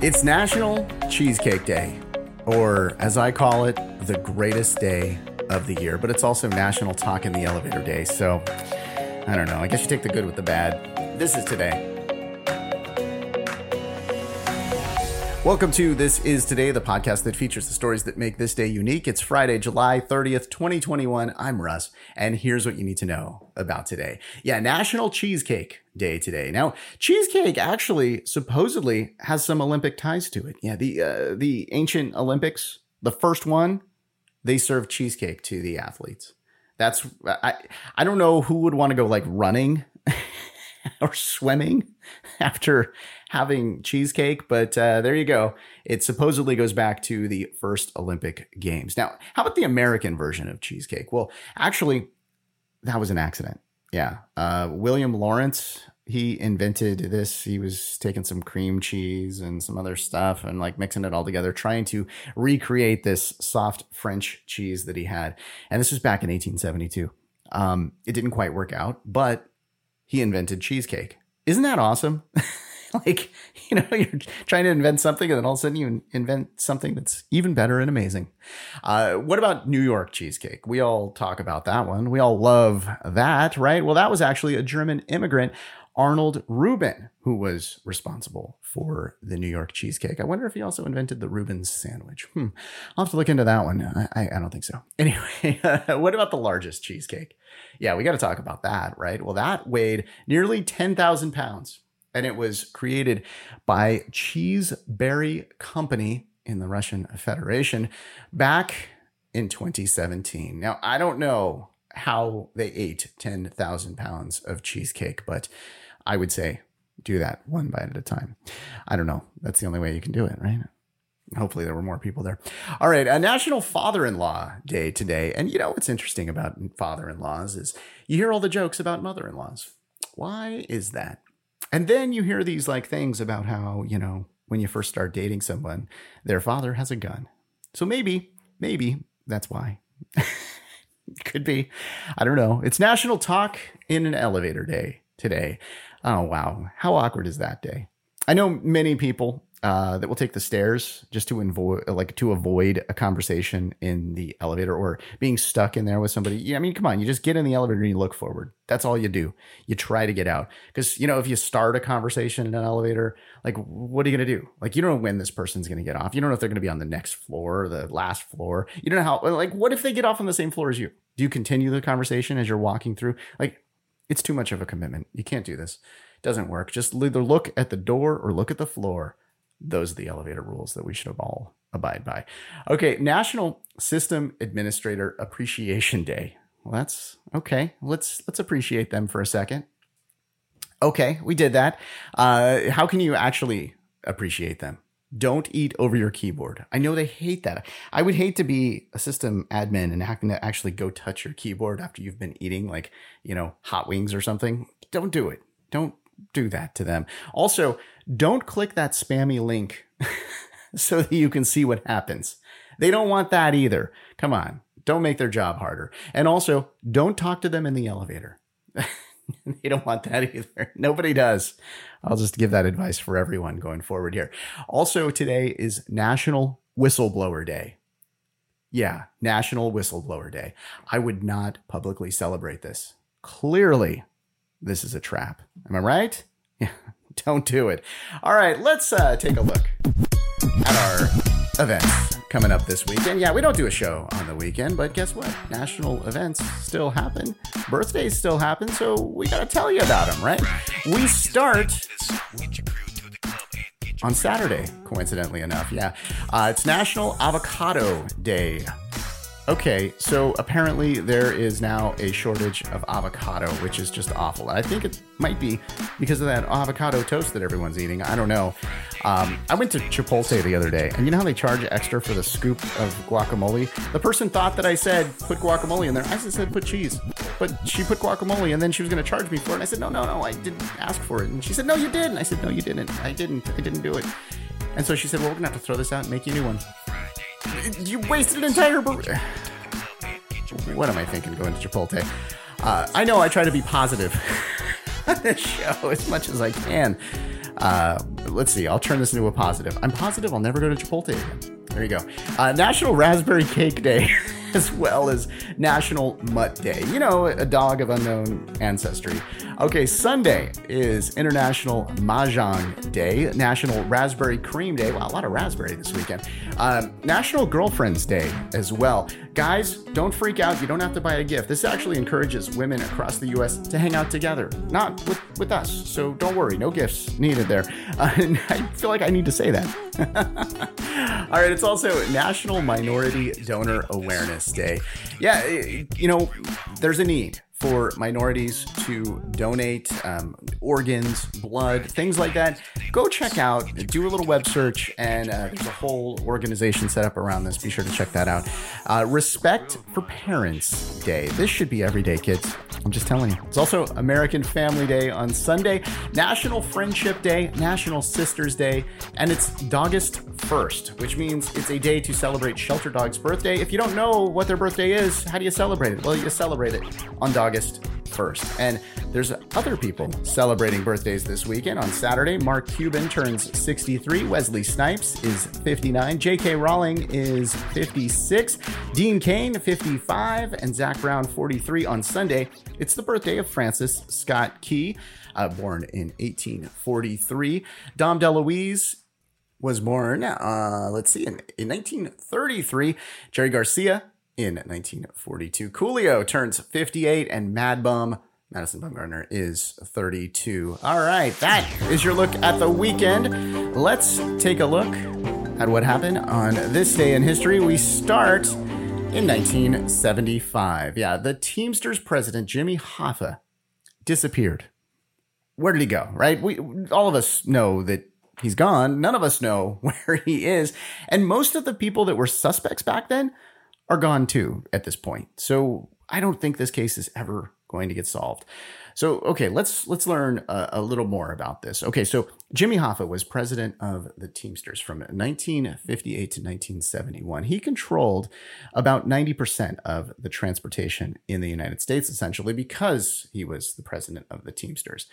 It's National Cheesecake Day, or as I call it, the greatest day of the year. But it's also National Talk in the Elevator Day. So I don't know. I guess you take the good with the bad. This is today. Welcome to This Is Today, the podcast that features the stories that make this day unique. It's Friday, July 30th, 2021. I'm Russ, and here's what you need to know about today. Yeah, National Cheesecake Day today. Now, cheesecake actually supposedly has some Olympic ties to it. Yeah, the uh, the ancient Olympics, the first one, they served cheesecake to the athletes. That's I I don't know who would want to go like running or swimming after having cheesecake, but uh, there you go. It supposedly goes back to the first Olympic Games. Now, how about the American version of cheesecake? Well, actually, that was an accident. Yeah. Uh, William Lawrence, he invented this. He was taking some cream cheese and some other stuff and like mixing it all together, trying to recreate this soft French cheese that he had. And this was back in 1872. Um, it didn't quite work out, but he invented cheesecake. Isn't that awesome? like, you know, you're trying to invent something and then all of a sudden you invent something that's even better and amazing. Uh, what about New York cheesecake? We all talk about that one. We all love that, right? Well, that was actually a German immigrant, Arnold Reuben, who was responsible for the New York cheesecake. I wonder if he also invented the Reuben's sandwich. Hmm. I'll have to look into that one. I, I don't think so. Anyway, what about the largest cheesecake? Yeah, we got to talk about that, right? Well, that weighed nearly 10,000 pounds and it was created by Cheeseberry Company in the Russian Federation back in 2017. Now, I don't know how they ate 10,000 pounds of cheesecake, but I would say do that one bite at a time. I don't know. That's the only way you can do it, right? Hopefully, there were more people there. All right, a National Father in Law Day today. And you know what's interesting about father in laws is you hear all the jokes about mother in laws. Why is that? And then you hear these like things about how, you know, when you first start dating someone, their father has a gun. So maybe, maybe that's why. Could be. I don't know. It's National Talk in an Elevator Day today. Oh, wow. How awkward is that day? I know many people uh, that will take the stairs just to avoid like to avoid a conversation in the elevator or being stuck in there with somebody. Yeah, I mean, come on, you just get in the elevator and you look forward. That's all you do. You try to get out because you know if you start a conversation in an elevator, like what are you gonna do? Like you don't know when this person's gonna get off. You don't know if they're gonna be on the next floor or the last floor. You don't know how. Like what if they get off on the same floor as you? Do you continue the conversation as you're walking through? Like it's too much of a commitment. You can't do this. It doesn't work. Just either look at the door or look at the floor those are the elevator rules that we should all abide by. Okay, National System Administrator Appreciation Day. Well, that's okay. Let's let's appreciate them for a second. Okay, we did that. Uh, how can you actually appreciate them? Don't eat over your keyboard. I know they hate that. I would hate to be a system admin and having to actually go touch your keyboard after you've been eating like, you know, hot wings or something. Don't do it. Don't do that to them. Also, don't click that spammy link so that you can see what happens. They don't want that either. Come on, don't make their job harder. And also, don't talk to them in the elevator. they don't want that either. Nobody does. I'll just give that advice for everyone going forward here. Also, today is National Whistleblower Day. Yeah, National Whistleblower Day. I would not publicly celebrate this. Clearly, this is a trap. Am I right? Yeah, don't do it. All right, let's uh, take a look at our events coming up this weekend. Yeah, we don't do a show on the weekend, but guess what? National events still happen. Birthdays still happen, so we got to tell you about them, right? We start on Saturday, coincidentally enough. Yeah, uh, it's National Avocado Day. Okay, so apparently there is now a shortage of avocado, which is just awful. I think it might be because of that avocado toast that everyone's eating. I don't know. Um, I went to Chipotle the other day, and you know how they charge extra for the scoop of guacamole? The person thought that I said put guacamole in there. I just said put cheese, but she put guacamole, and then she was going to charge me for it. And I said no, no, no, I didn't ask for it. And she said no, you did. And I said no, you didn't. I didn't. I didn't do it. And so she said, well, we're gonna have to throw this out and make you a new one. You wasted an entire. Bur- what am I thinking going to Chipotle? Uh, I know I try to be positive on this show as much as I can. Uh, let's see. I'll turn this into a positive. I'm positive I'll never go to Chipotle again. There you go. Uh, National Raspberry Cake Day. as well as National Mutt Day. You know, a dog of unknown ancestry. Okay, Sunday is International Mahjong Day, National Raspberry Cream Day. Wow, a lot of raspberry this weekend. Um, National Girlfriends Day as well. Guys, don't freak out. You don't have to buy a gift. This actually encourages women across the U.S. to hang out together, not with, with us. So don't worry, no gifts needed there. Uh, I feel like I need to say that. All right, it's also National Minority Donor Awareness Day. Yeah, you know, there's a need for minorities to donate um, organs, blood, things like that, go check out, do a little web search, and uh, there's a whole organization set up around this. Be sure to check that out. Uh, Respect for Parents Day. This should be every day, kids. I'm just telling you. It's also American Family Day on Sunday, National Friendship Day, National Sisters Day, and it's Dogust 1st, which means it's a day to celebrate Shelter Dog's birthday. If you don't know what their birthday is, how do you celebrate it? Well, you celebrate it on August 1st. And there's other people celebrating birthdays this weekend. On Saturday, Mark Cuban turns 63, Wesley Snipes is 59, J.K. Rowling is 56, Dean Cain 55, and Zac Brown 43. On Sunday, it's the birthday of Francis Scott Key, uh, born in 1843. Dom DeLuise was born, uh, let's see, in, in 1933. Jerry Garcia in 1942. Coolio turns 58, and Mad Bum Madison Bumgarner is 32. All right, that is your look at the weekend. Let's take a look at what happened on this day in history. We start in 1975. Yeah, the Teamsters president, Jimmy Hoffa, disappeared. Where did he go? Right? We all of us know that he's gone. None of us know where he is. And most of the people that were suspects back then are gone too at this point. So I don't think this case is ever going to get solved. So okay, let's let's learn a, a, little more about this. Okay, so Jimmy Hoffa was president of the Teamsters from 1958 to 1971. He controlled about 90% of the transportation in the United States essentially because he was the president of the Teamsters.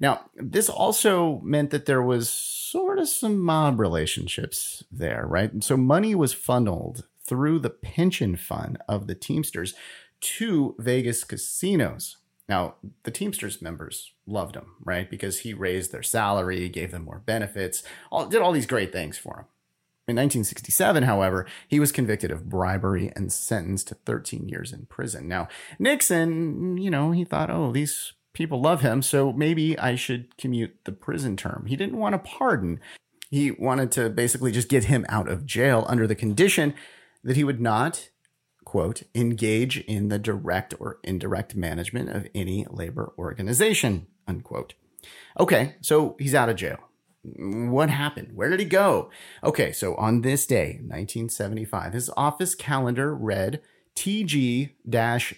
Now, this also meant that there was sort of some mob relationships there, right? And so money was funneled through the pension fund of the Teamsters to Vegas casinos. Now, the Teamsters members loved him, right? Because he raised their salary, gave them more benefits, all, did all these great things for them. In 1967, however, he was convicted of bribery and sentenced to 13 years in prison. Now, Nixon, you know, he thought, oh, these people love him, so maybe I should commute the prison term. He didn't want a pardon. He wanted to basically just get him out of jail under the condition that he would not, quote, engage in the direct or indirect management of any labor organization, unquote. Okay, so he's out of jail. What happened? Where did he go? Okay, so on this day, 1975, his office calendar read TG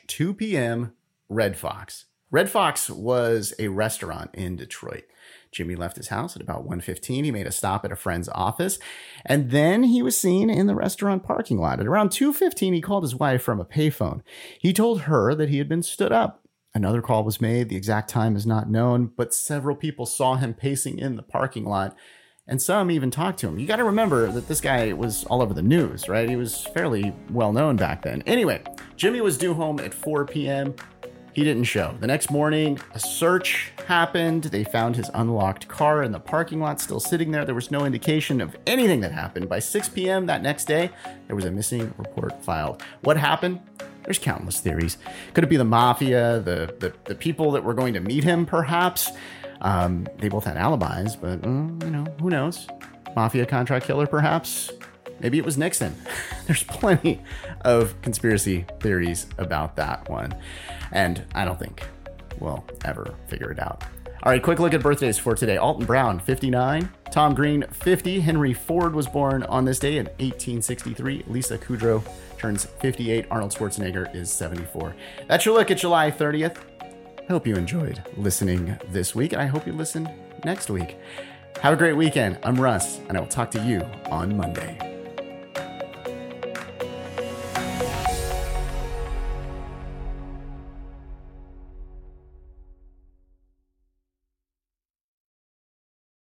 2 p.m. Red Fox. Red Fox was a restaurant in Detroit. Jimmy left his house at about 1:15. He made a stop at a friend's office, and then he was seen in the restaurant parking lot. At around 2:15, he called his wife from a payphone. He told her that he had been stood up. Another call was made. The exact time is not known, but several people saw him pacing in the parking lot, and some even talked to him. You got to remember that this guy was all over the news, right? He was fairly well known back then. Anyway, Jimmy was due home at 4 p.m. He didn't show. The next morning, a search happened. They found his unlocked car in the parking lot still sitting there. There was no indication of anything that happened. By 6 p.m. that next day, there was a missing report filed. What happened? There's countless theories. Could it be the mafia, the, the, the people that were going to meet him, perhaps? Um, they both had alibis, but mm, you know, who knows? Mafia contract killer, perhaps? Maybe it was Nixon. There's plenty of conspiracy theories about that one. And I don't think we'll ever figure it out. All right, quick look at birthdays for today. Alton Brown, 59. Tom Green, 50. Henry Ford was born on this day in 1863. Lisa Kudrow turns 58. Arnold Schwarzenegger is 74. That's your look at July 30th. I hope you enjoyed listening this week, and I hope you listen next week. Have a great weekend. I'm Russ, and I will talk to you on Monday.